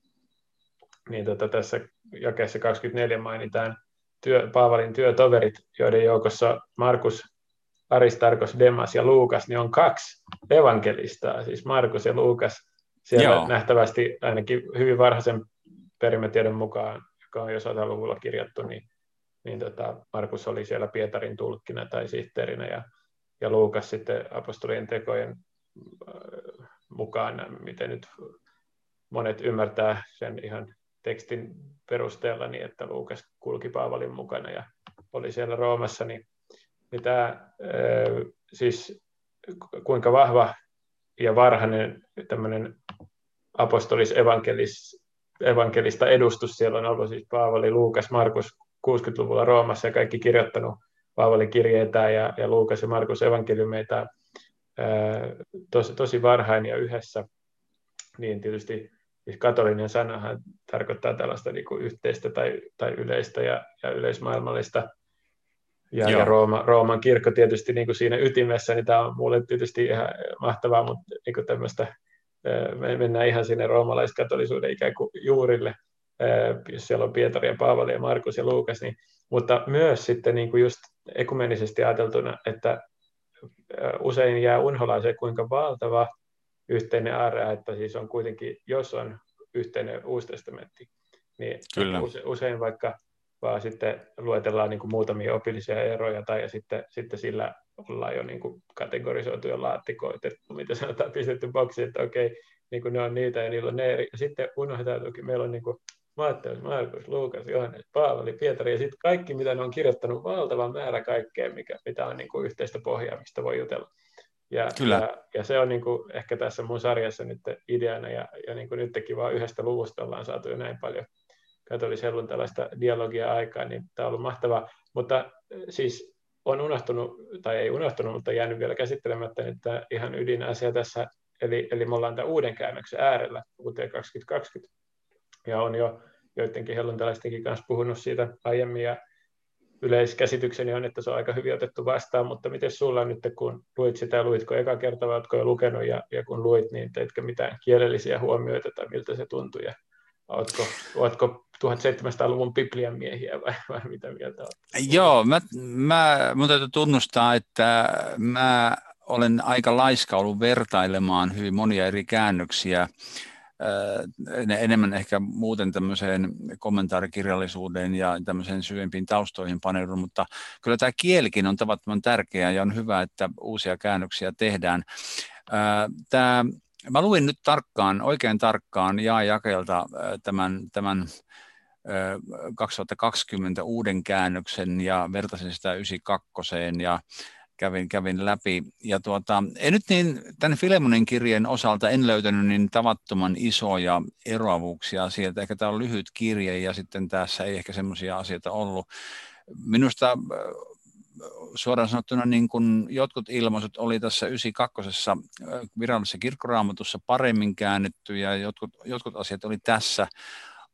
Speaker 1: niin tota, tässä jakeessa 24 mainitaan työ, Paavalin työtoverit, joiden joukossa Markus, Aristarkos, Demas ja Luukas, niin on kaksi evankelistaa, siis Markus ja Luukas, siellä Joo. nähtävästi ainakin hyvin varhaisen perimätiedon mukaan, joka on jo sataluvulla kirjattu, niin niin tota, Markus oli siellä Pietarin tulkkina tai sihteerinä ja, ja Luukas sitten apostolien tekojen äh, mukaan, miten nyt monet ymmärtää sen ihan tekstin perusteella, niin että Luukas kulki Paavalin mukana ja oli siellä Roomassa, niin, niin tämä äh, siis kuinka vahva ja varhainen tämmöinen apostolis evankelis, evankelista edustus siellä on ollut, siis Paavali, Luukas, Markus, 60-luvulla Roomassa ja kaikki kirjoittanut Paavalin kirjeitä ja, ja Luukas ja Markus evankeliumeita tosi, tosi varhain ja yhdessä, niin tietysti siis katolinen sanahan tarkoittaa tällaista niin kuin yhteistä tai, tai yleistä ja, ja yleismaailmallista. Ja, ja Rooma, Rooman kirkko tietysti niin kuin siinä ytimessä, niin tämä on mulle tietysti ihan mahtavaa, mutta niin kuin tämmöistä, me mennään ihan sinne roomalaiskatolisuuden ikään kuin juurille – jos siellä on Pietari ja Paavali ja Markus ja Luukas, niin, mutta myös sitten niin kuin just ekumenisesti ajateltuna, että usein jää unholaiseen, kuinka valtava yhteinen aare, että siis on kuitenkin, jos on yhteinen uusi testamentti, niin Kyllä. usein vaikka vaan sitten luetellaan niin kuin muutamia opillisia eroja tai ja sitten, sitten sillä ollaan jo niin kuin kategorisoitu jo laattikoita, mitä sanotaan, pistetty boksi, että okei, niin kuin ne on niitä ja niillä on ne eri. Ja sitten unohdetaan, että meillä on niin kuin Matteus, Markus, Luukas, Johannes, Paavali, Pietari ja sitten kaikki, mitä ne on kirjoittanut, valtava määrä kaikkea, mikä, mitä on niin kuin yhteistä pohjaa, mistä voi jutella. Ja, Kyllä. ja, ja se on niin kuin ehkä tässä mun sarjassa nyt ideana, ja, ja niin kuin nytkin vaan yhdestä luvusta ollaan saatu jo näin paljon katolisellun tällaista dialogia aikaan, niin tämä on ollut mahtavaa. Mutta siis on unohtunut, tai ei unohtunut, mutta jäänyt vielä käsittelemättä, että ihan ydinasia tässä, eli, eli me ollaan tämän uuden käännöksen äärellä vuoteen 2020, ja on jo joidenkin helluntalaistenkin kanssa puhunut siitä aiemmin, ja yleiskäsitykseni on, että se on aika hyvin otettu vastaan, mutta miten sulla nyt, kun luit sitä, luitko eka kerta vai oletko jo lukenut, ja, ja kun luit, niin teitkö mitään kielellisiä huomioita, tai miltä se tuntui, ja oletko, oletko 1700-luvun Biblian miehiä vai, vai mitä mieltä olet?
Speaker 2: Joo, mä, mä, mun täytyy tunnustaa, että mä olen aika laiska ollut vertailemaan hyvin monia eri käännöksiä enemmän ehkä muuten tämmöiseen kommentaarikirjallisuuteen ja tämmöiseen syvempiin taustoihin paneudun, mutta kyllä tämä kielikin on tavattoman tärkeä ja on hyvä, että uusia käännöksiä tehdään. Tämä, mä luin nyt tarkkaan, oikein tarkkaan Jaa Jakelta tämän, tämän 2020 uuden käännöksen ja vertasin sitä 92 ja kävin, kävin läpi. Ja tuota, en nyt niin, tämän Filemonin kirjeen osalta en löytänyt niin tavattoman isoja eroavuuksia sieltä. Ehkä tämä on lyhyt kirje ja sitten tässä ei ehkä semmoisia asioita ollut. Minusta äh, suoraan sanottuna niin kuin jotkut ilmaisut oli tässä 92. Äh, virallisessa kirkkoraamatussa paremmin käännetty ja jotkut, jotkut asiat oli tässä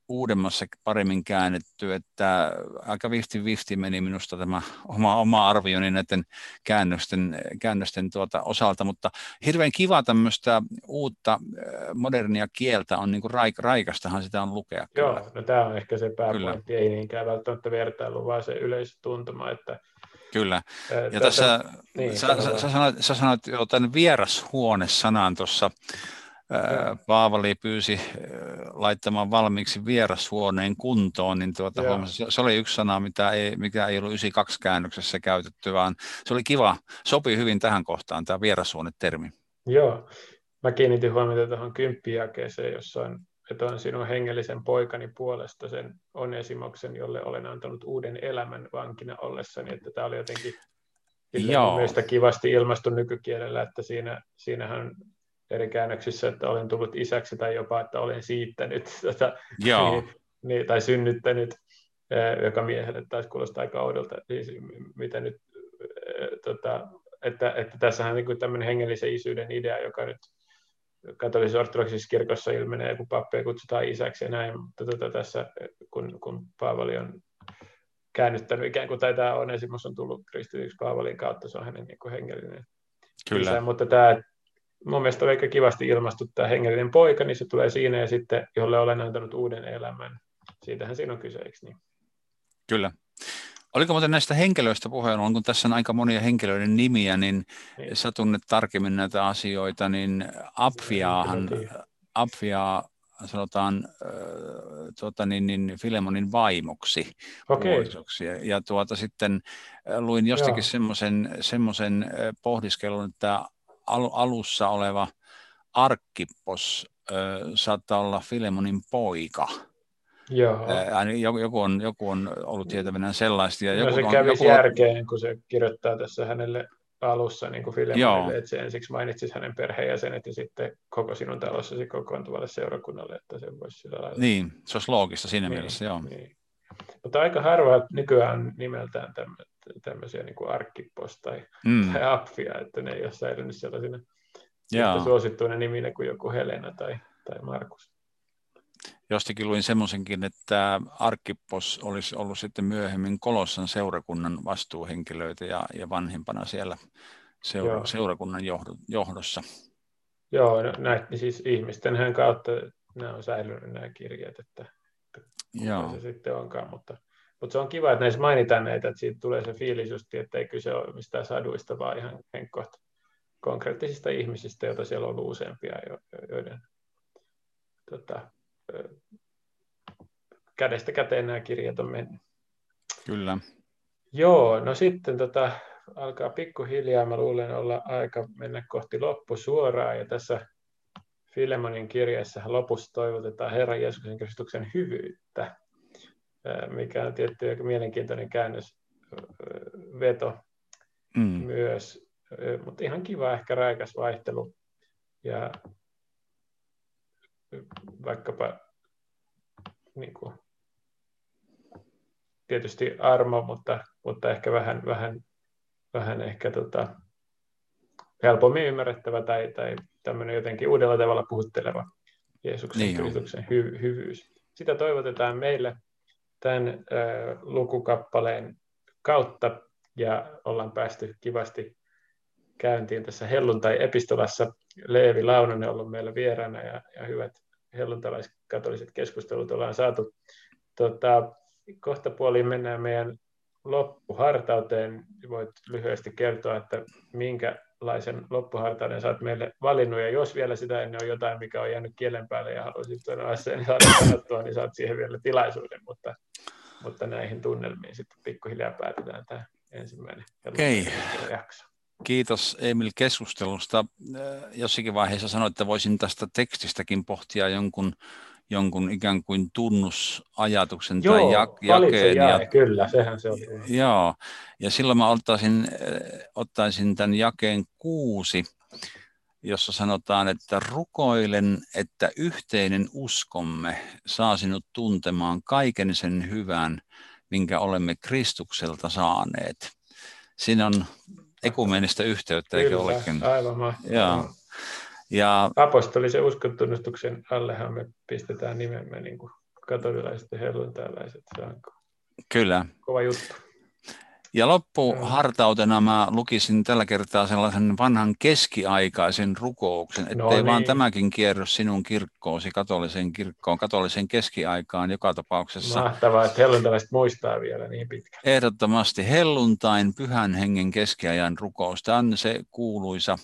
Speaker 2: uudemmassa paremmin käännetty, että aika vifti vifti meni minusta tämä oma, oma arvioni näiden käännösten, käännösten tuota osalta, mutta hirveän kiva tämmöistä uutta äh, modernia kieltä on niin kuin raik, raikastahan sitä on lukea.
Speaker 1: Joo, kyllä. no tämä on ehkä se pääpointti, kyllä. ei niinkään välttämättä vertailu, vaan se yleistuntuma, että
Speaker 2: Kyllä. Ja tässä, niin, sä, sä, sä, sanoit, sä sanoit jo tämän vierashuone-sanan tuossa Paavali pyysi laittamaan valmiiksi vierashuoneen kuntoon, niin tuota, huomasi, se oli yksi sana, mitä ei, mikä ei ollut 92 käännöksessä käytetty, vaan se oli kiva, sopii hyvin tähän kohtaan tämä vierashuone-termi.
Speaker 1: Joo, mä kiinnitin huomiota tuohon kymppijakeeseen, jossa on, että on sinun hengellisen poikani puolesta sen onesimoksen, jolle olen antanut uuden elämän vankina ollessani, että tämä oli jotenkin Joo. mielestäni kivasti ilmastu nykykielellä, että siinä, siinähän eri käännöksissä, että olen tullut isäksi tai jopa, että olen siittänyt <laughs> tota,
Speaker 2: Joo.
Speaker 1: Niin, niin, tai synnyttänyt, joka miehelle taisi kuulostaa aika oudolta, siis mitä nyt, tota, että, että tässähän niin tämmöinen hengellisen isyyden idea, joka nyt katolisessa ortodoksisessa kirkossa ilmenee, kun pappeja kutsutaan isäksi ja näin, mutta tota, tässä kun, kun Paavali on käännyttänyt ikään kuin, tai tämä Onesimus on tullut kristityksi Paavalin kautta, se on hänen niin kuin hengellinen
Speaker 2: Kyllä. Isä,
Speaker 1: mutta tämä mun mielestä on aika kivasti ilmastu tämä hengellinen poika, niin se tulee siinä ja sitten, jolle olen antanut uuden elämän. Siitähän siinä on kyse, eikö niin?
Speaker 2: Kyllä. Oliko muuten näistä henkilöistä puheen, on kun tässä on aika monia henkilöiden nimiä, niin, niin. sä tunnet tarkemmin näitä asioita, niin Apfiaahan, Apfiaa sanotaan äh, tuota, niin, niin Filemonin vaimoksi.
Speaker 1: Okay.
Speaker 2: Ja, ja tuota, sitten luin jostakin semmoisen, semmoisen pohdiskelun, että al, alussa oleva Arkippos äh, saattaa olla Filemonin poika.
Speaker 1: Joo.
Speaker 2: joku, on, joku on ollut tietävänä sellaista. Ja
Speaker 1: no,
Speaker 2: joku
Speaker 1: se kävisi on, järkeen, kun se kirjoittaa tässä hänelle alussa niin kuin Filemonille, että se ensiksi mainitsisi hänen perheenjäsenet ja sitten koko sinun talossasi kokoontuvalle seurakunnalle, että se voisi sillä lailla.
Speaker 2: Niin, se olisi loogista siinä niin, mielessä, joo. Niin.
Speaker 1: Mutta aika harva nykyään nimeltään tämmöisiä niin kuin arkkipos tai, mm. tai appia, että ne ei ole säilynyt sellaisina suosittuina niminä kuin joku Helena tai, tai Markus.
Speaker 2: Jostakin luin semmoisenkin, että Arkippos olisi ollut sitten myöhemmin Kolossan seurakunnan vastuuhenkilöitä ja, ja vanhimpana siellä seura, seurakunnan johdossa.
Speaker 1: Joo, no, näitä siis ihmisten kautta nämä on säilynyt nämä kirjat, että, että Joo. se sitten onkaan, mutta, mutta se on kiva, että näissä mainitaan näitä, että siitä tulee se fiilis just, että ei kyse ole mistään saduista, vaan ihan henkkohta konkreettisista ihmisistä, joita siellä on ollut useampia, joiden tota, kädestä käteen nämä kirjat on mennyt.
Speaker 2: Kyllä.
Speaker 1: Joo, no sitten tota, alkaa pikkuhiljaa, mä luulen olla aika mennä kohti loppusuoraa, ja tässä Filemonin kirjeessä lopussa toivotetaan Herran Jeesuksen Kristuksen hyvyyttä, mikä on tietty aika mielenkiintoinen käännösveto mm. myös, mutta ihan kiva ehkä räikäs vaihtelu. Ja vaikkapa niin kuin, tietysti armo, mutta, mutta ehkä vähän, vähän, vähän ehkä tota, helpommin ymmärrettävä tai, tai tämmöinen jotenkin uudella tavalla puhutteleva Jeesuksen niin Kristuksen hy, hyvyys. Sitä toivotetaan meille tämän lukukappaleen kautta ja ollaan päästy kivasti käyntiin tässä helluntai-epistolassa. Leevi Launonen on ollut meillä vieraana ja, ja hyvät helluntalaiskatoliset keskustelut ollaan saatu. Tota, kohta puoliin mennään meidän loppuhartauteen. Voit lyhyesti kertoa, että minkälaisen loppuhartauden saat meille valinnut, ja jos vielä sitä ennen on jotain, mikä on jäänyt kielen päälle ja haluaisit tuoda asian saada sanottua, niin saat siihen vielä tilaisuuden, mutta, mutta näihin tunnelmiin sitten pikkuhiljaa päätetään tämä ensimmäinen
Speaker 2: okay. jakso. Kiitos Emil keskustelusta. Äh, jossakin vaiheessa sanoit, että voisin tästä tekstistäkin pohtia jonkun, jonkun ikään kuin tunnusajatuksen
Speaker 1: Joo,
Speaker 2: tai
Speaker 1: jak- jakeen. Ja, kyllä, sehän se oli.
Speaker 2: Joo, ja silloin mä ottaisin, äh, ottaisin tämän jakeen kuusi, jossa sanotaan, että rukoilen, että yhteinen uskomme saa sinut tuntemaan kaiken sen hyvän, minkä olemme Kristukselta saaneet. Siinä on ekumenista yhteyttä, eikö olekin?
Speaker 1: aivan mahtavaa. Ja, Apostolisen uskontunnustuksen allehan me pistetään nimemme niin kuin katolilaiset ja helluntalaiset. Se on
Speaker 2: Kyllä.
Speaker 1: kova juttu.
Speaker 2: Ja loppuhartautena mä lukisin tällä kertaa sellaisen vanhan keskiaikaisen rukouksen, ettei no niin. vaan tämäkin kierros sinun kirkkoosi, katoliseen kirkkoon, katoliseen keskiaikaan joka tapauksessa.
Speaker 1: Mahtavaa, että helluntalaiset muistaa vielä niin pitkään.
Speaker 2: Ehdottomasti helluntain pyhän hengen keskiajan rukous. Tämä on se kuuluisa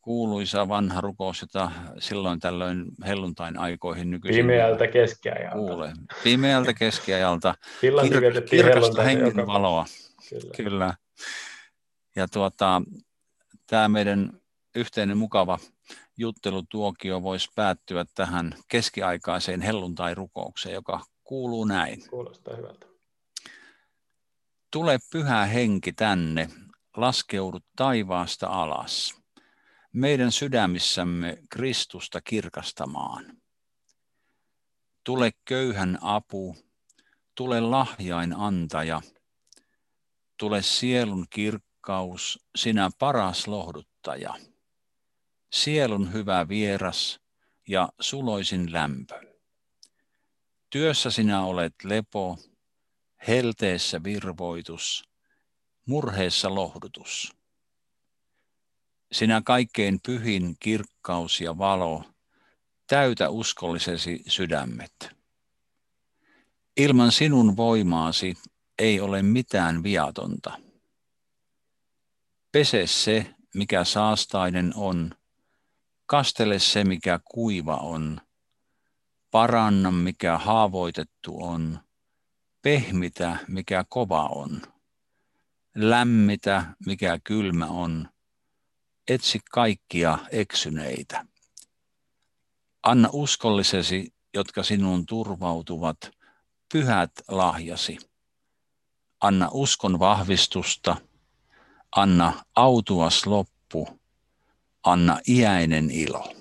Speaker 2: kuuluisa vanha rukous, jota silloin tällöin helluntain aikoihin nykyisin
Speaker 1: Pimeältä keskiajalta.
Speaker 2: Kuule. Pimeältä keskiajalta.
Speaker 1: Silloin
Speaker 2: Kir- kirkasta hengen valoa. Kyllä. Kyllä. Ja tuota, tämä meidän yhteinen mukava juttelutuokio voisi päättyä tähän keskiaikaiseen helluntai-rukoukseen, joka kuuluu näin.
Speaker 1: Kuulostaa hyvältä.
Speaker 2: Tule pyhä henki tänne, laskeudu taivaasta alas, meidän sydämissämme Kristusta kirkastamaan. Tule köyhän apu, tule lahjain antaja, tule sielun kirkkaus, sinä paras lohduttaja. Sielun hyvä vieras ja suloisin lämpö. Työssä sinä olet lepo, helteessä virvoitus, murheessa lohdutus. Sinä kaikkein pyhin kirkkaus ja valo, täytä uskollisesi sydämet. Ilman sinun voimaasi ei ole mitään viatonta. Pese se, mikä saastainen on, kastele se, mikä kuiva on, paranna, mikä haavoitettu on, pehmitä, mikä kova on, lämmitä, mikä kylmä on, etsi kaikkia eksyneitä. Anna uskollisesi, jotka sinun turvautuvat, pyhät lahjasi. Anna uskon vahvistusta, anna autuas loppu, anna iäinen ilo.